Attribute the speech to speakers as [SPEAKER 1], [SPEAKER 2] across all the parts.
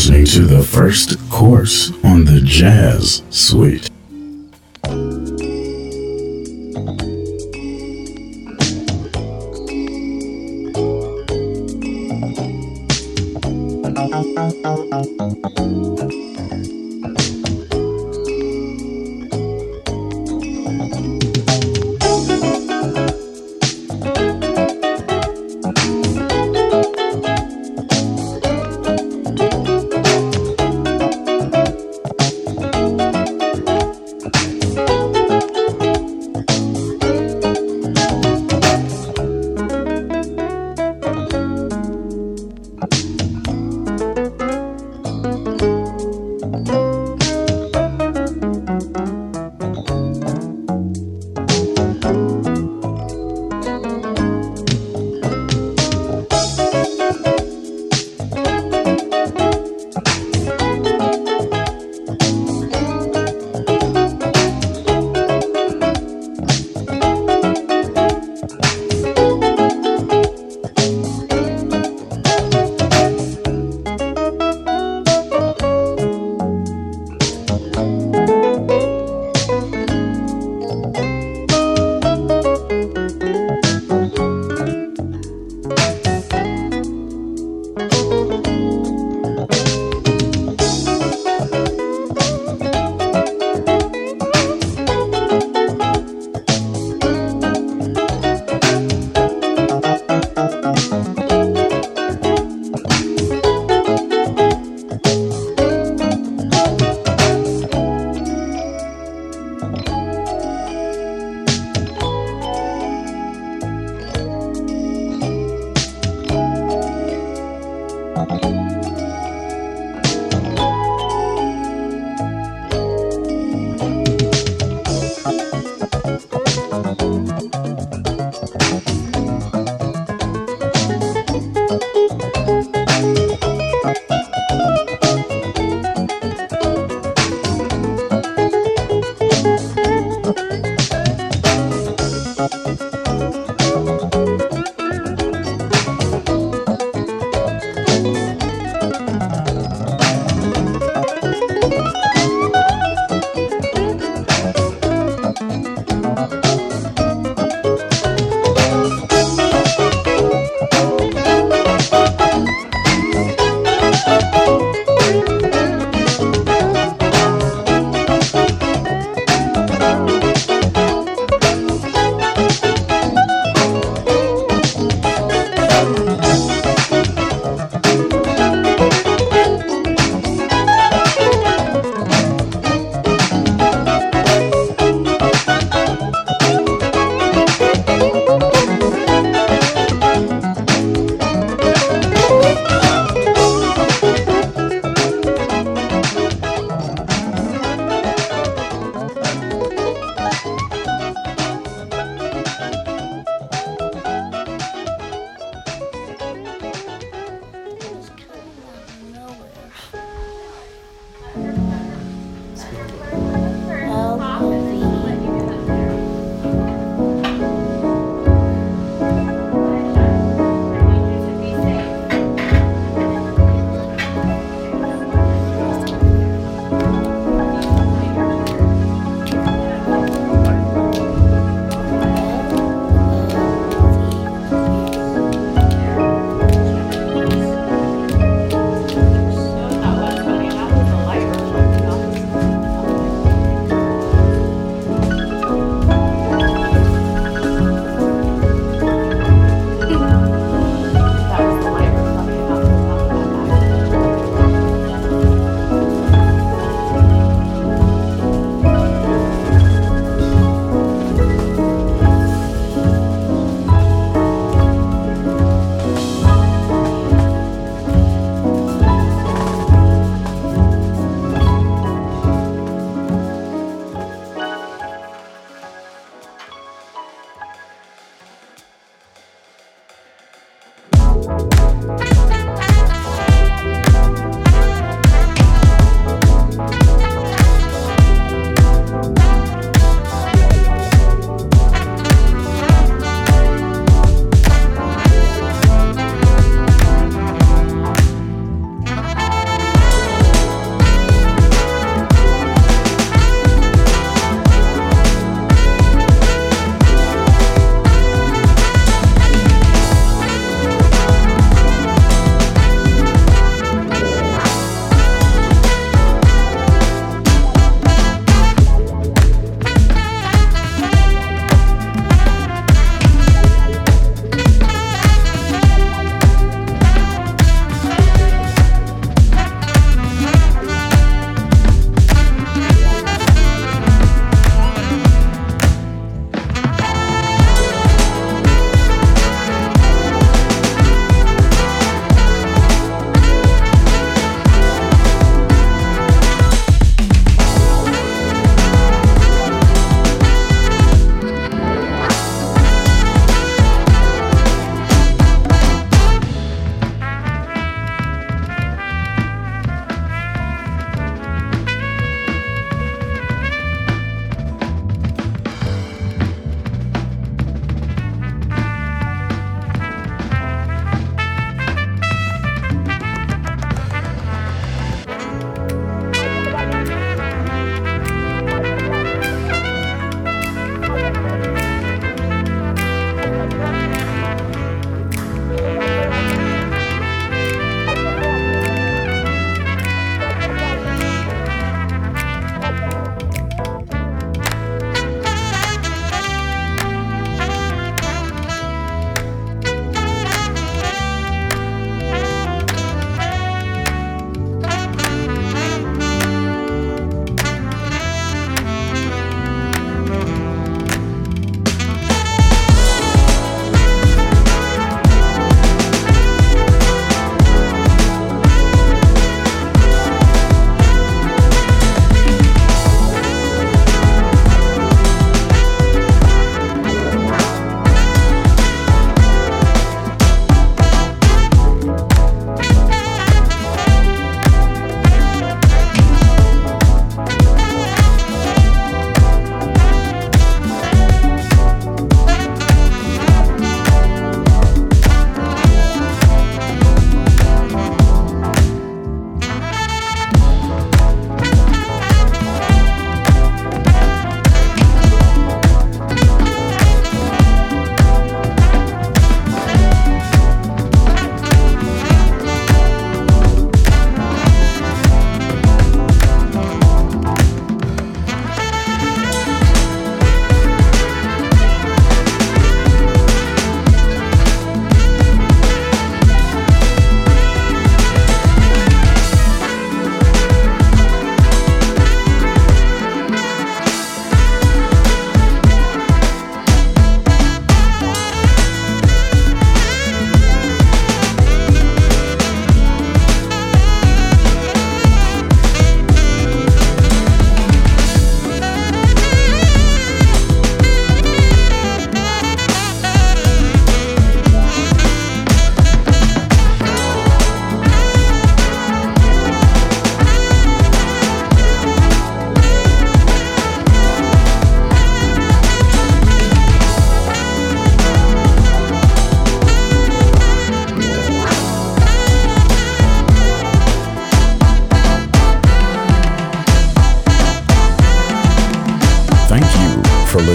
[SPEAKER 1] Listening to the first course on the Jazz Suite.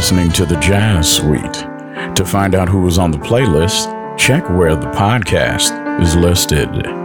[SPEAKER 1] Listening to the Jazz Suite. To find out who was on the playlist, check where the podcast is listed.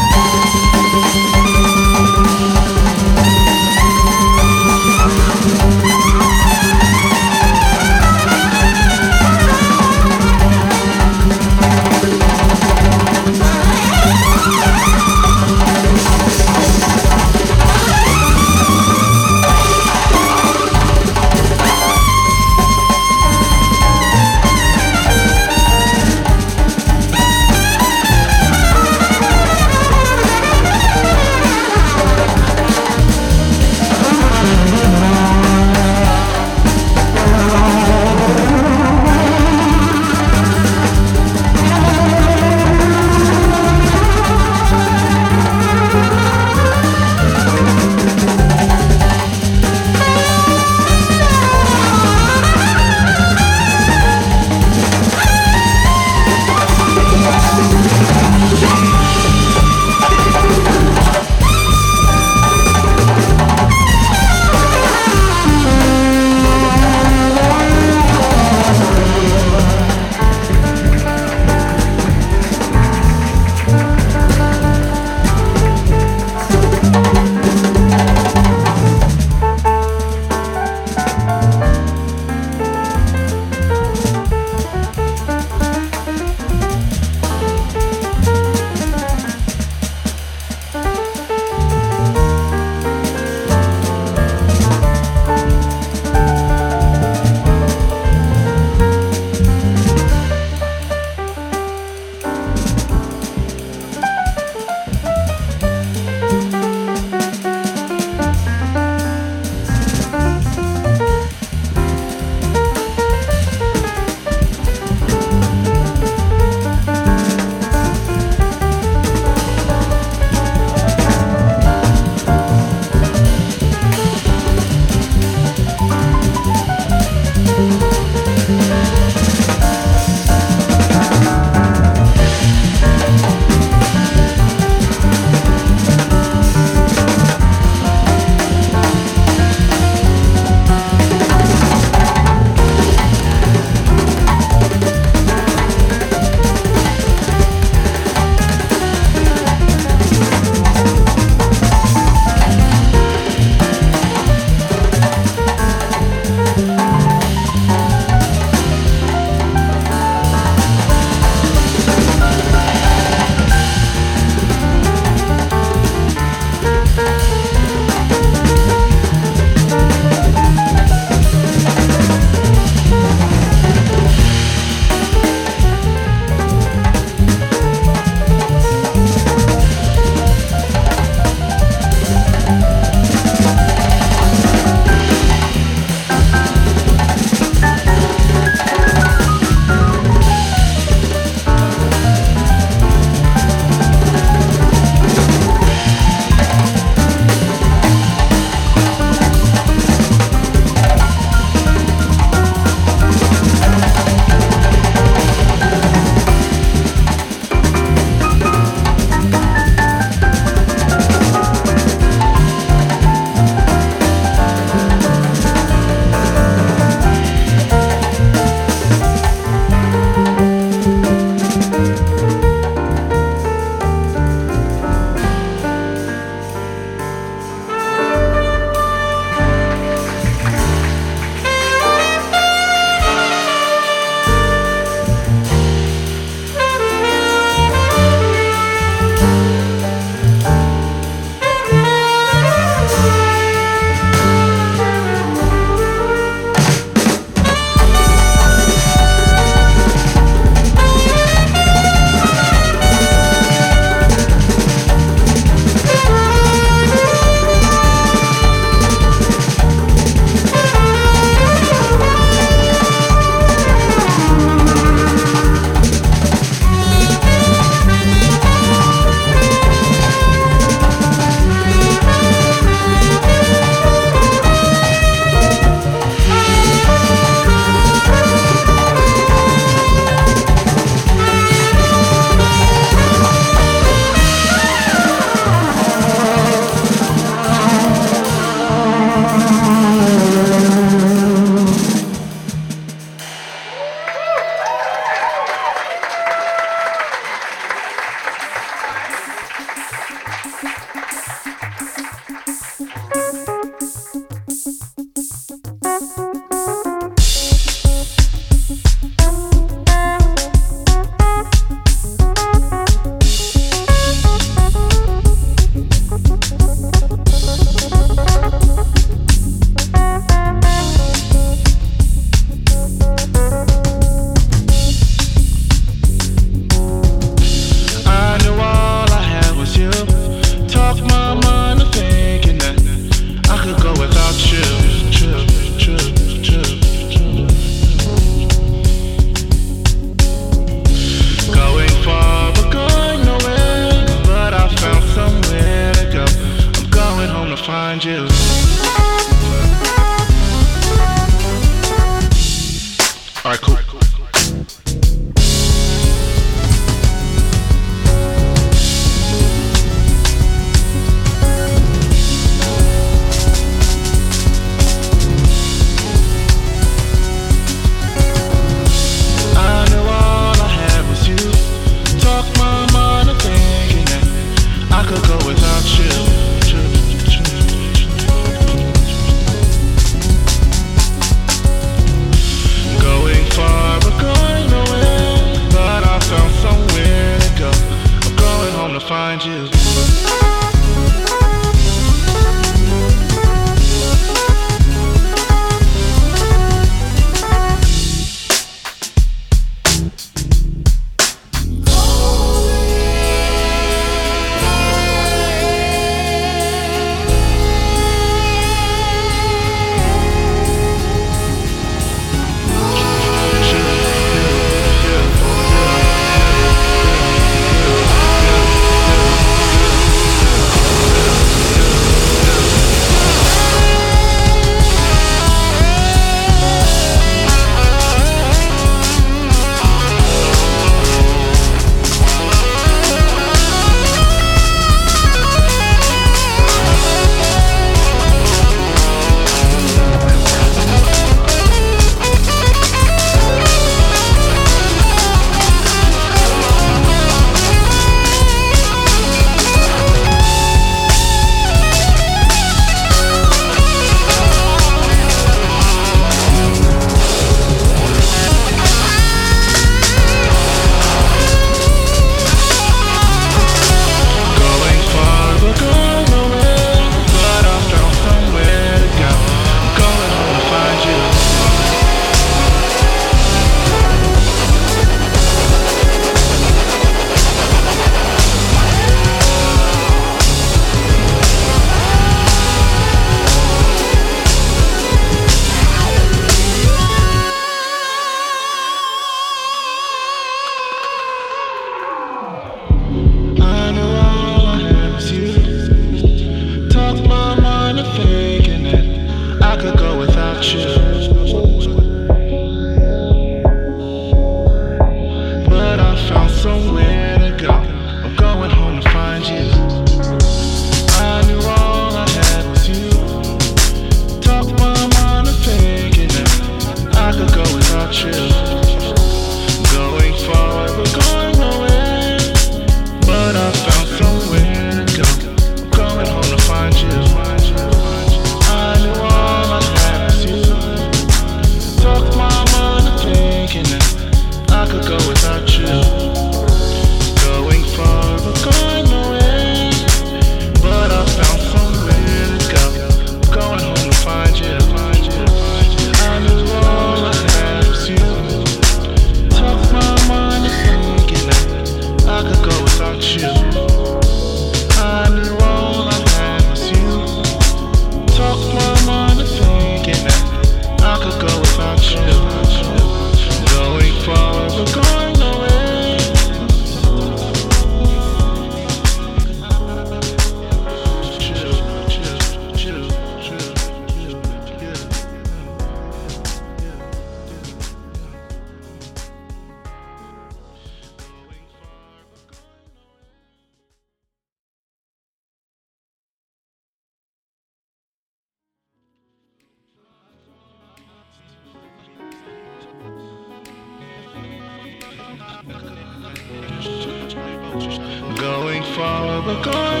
[SPEAKER 2] going.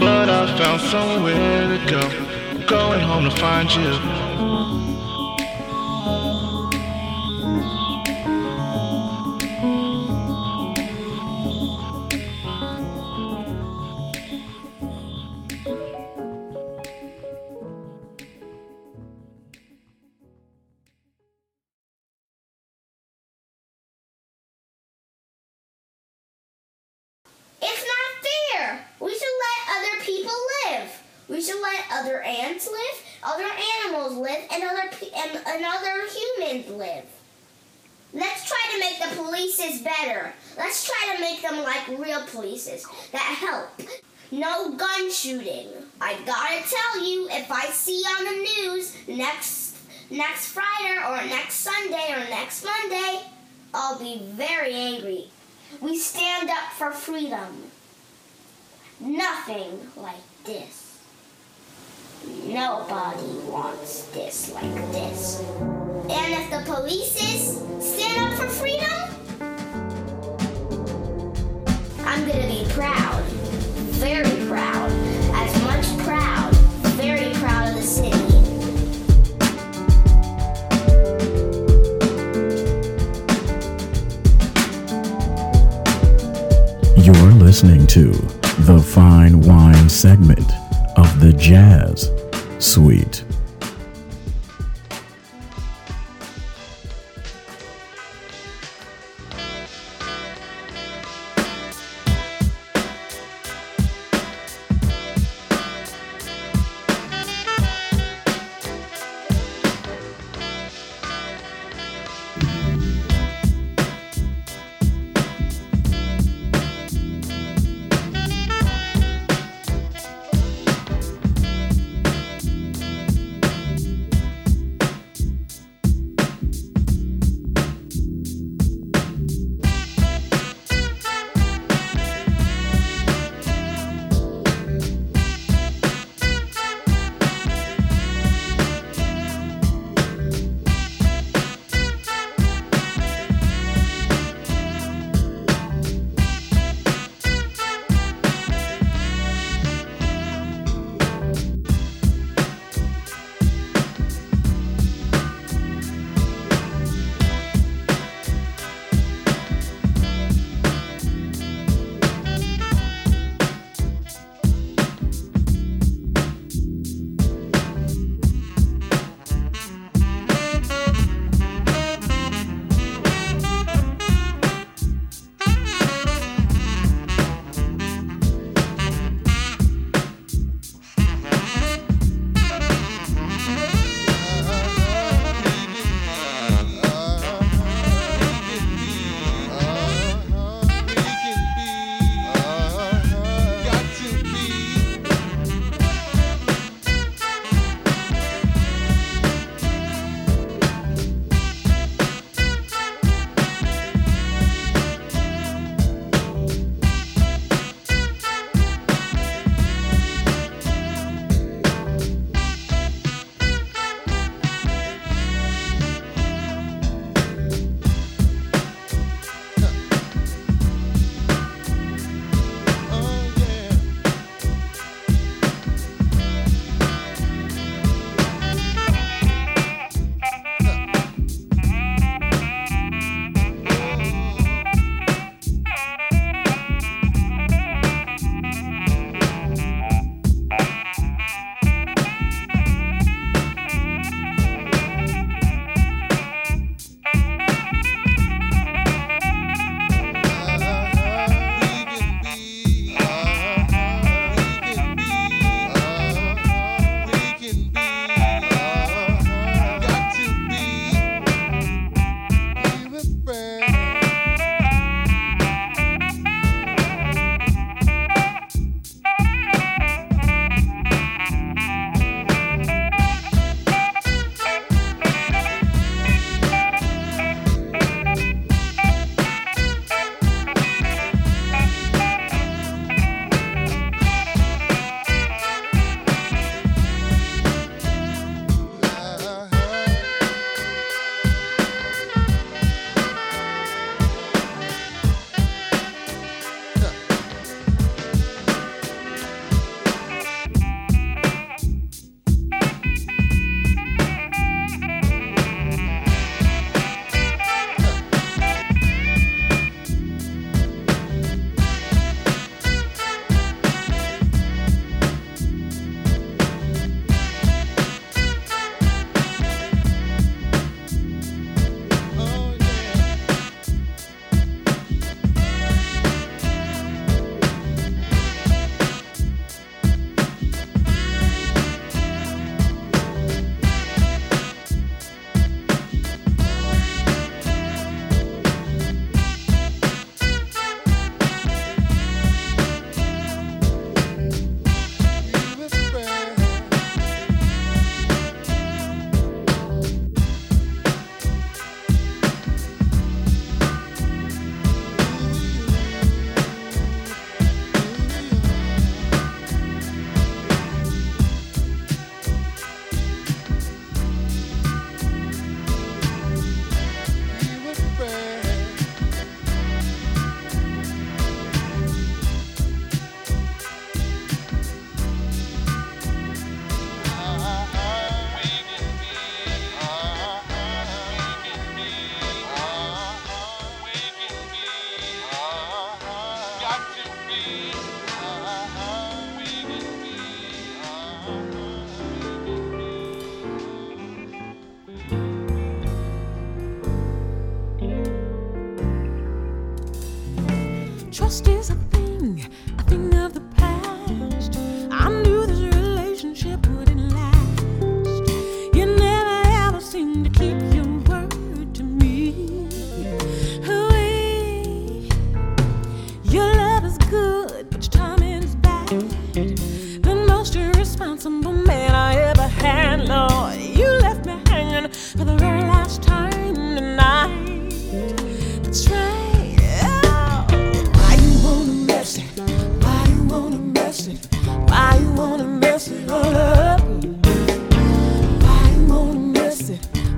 [SPEAKER 2] But I found somewhere to go. Going home to find you.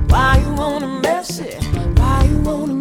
[SPEAKER 3] Why you wanna mess it? Why you wanna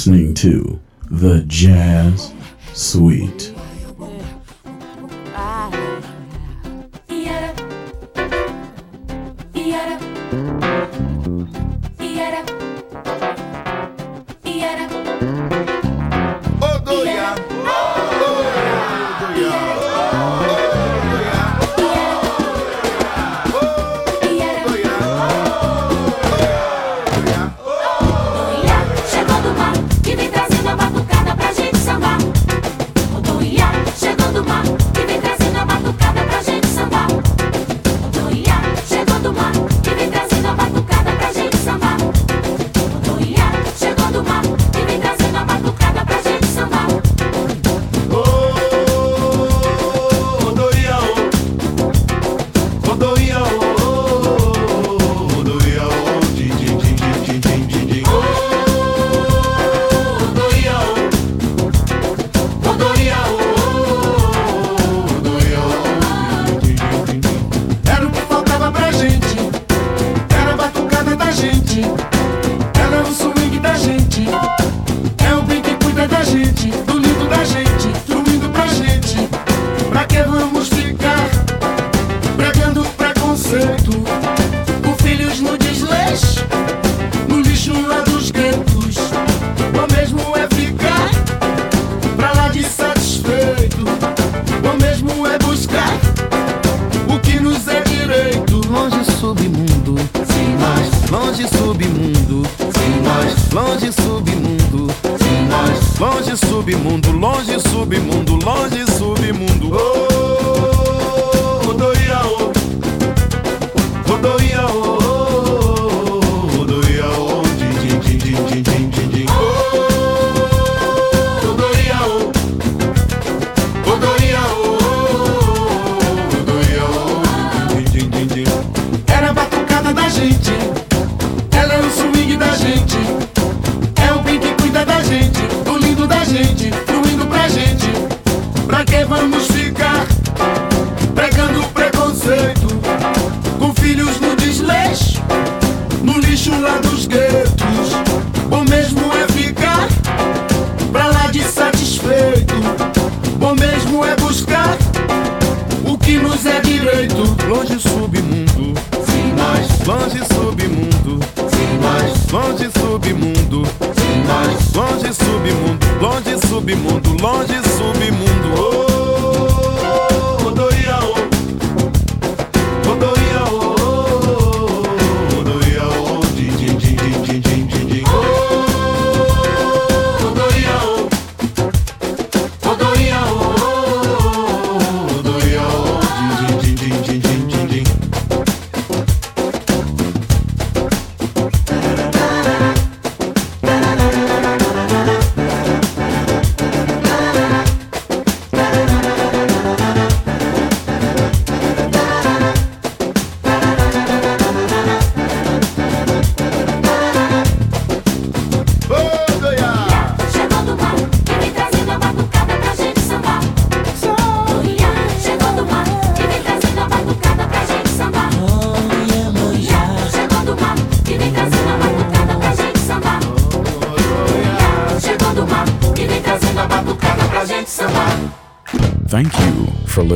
[SPEAKER 4] listening to The Jazz Suite.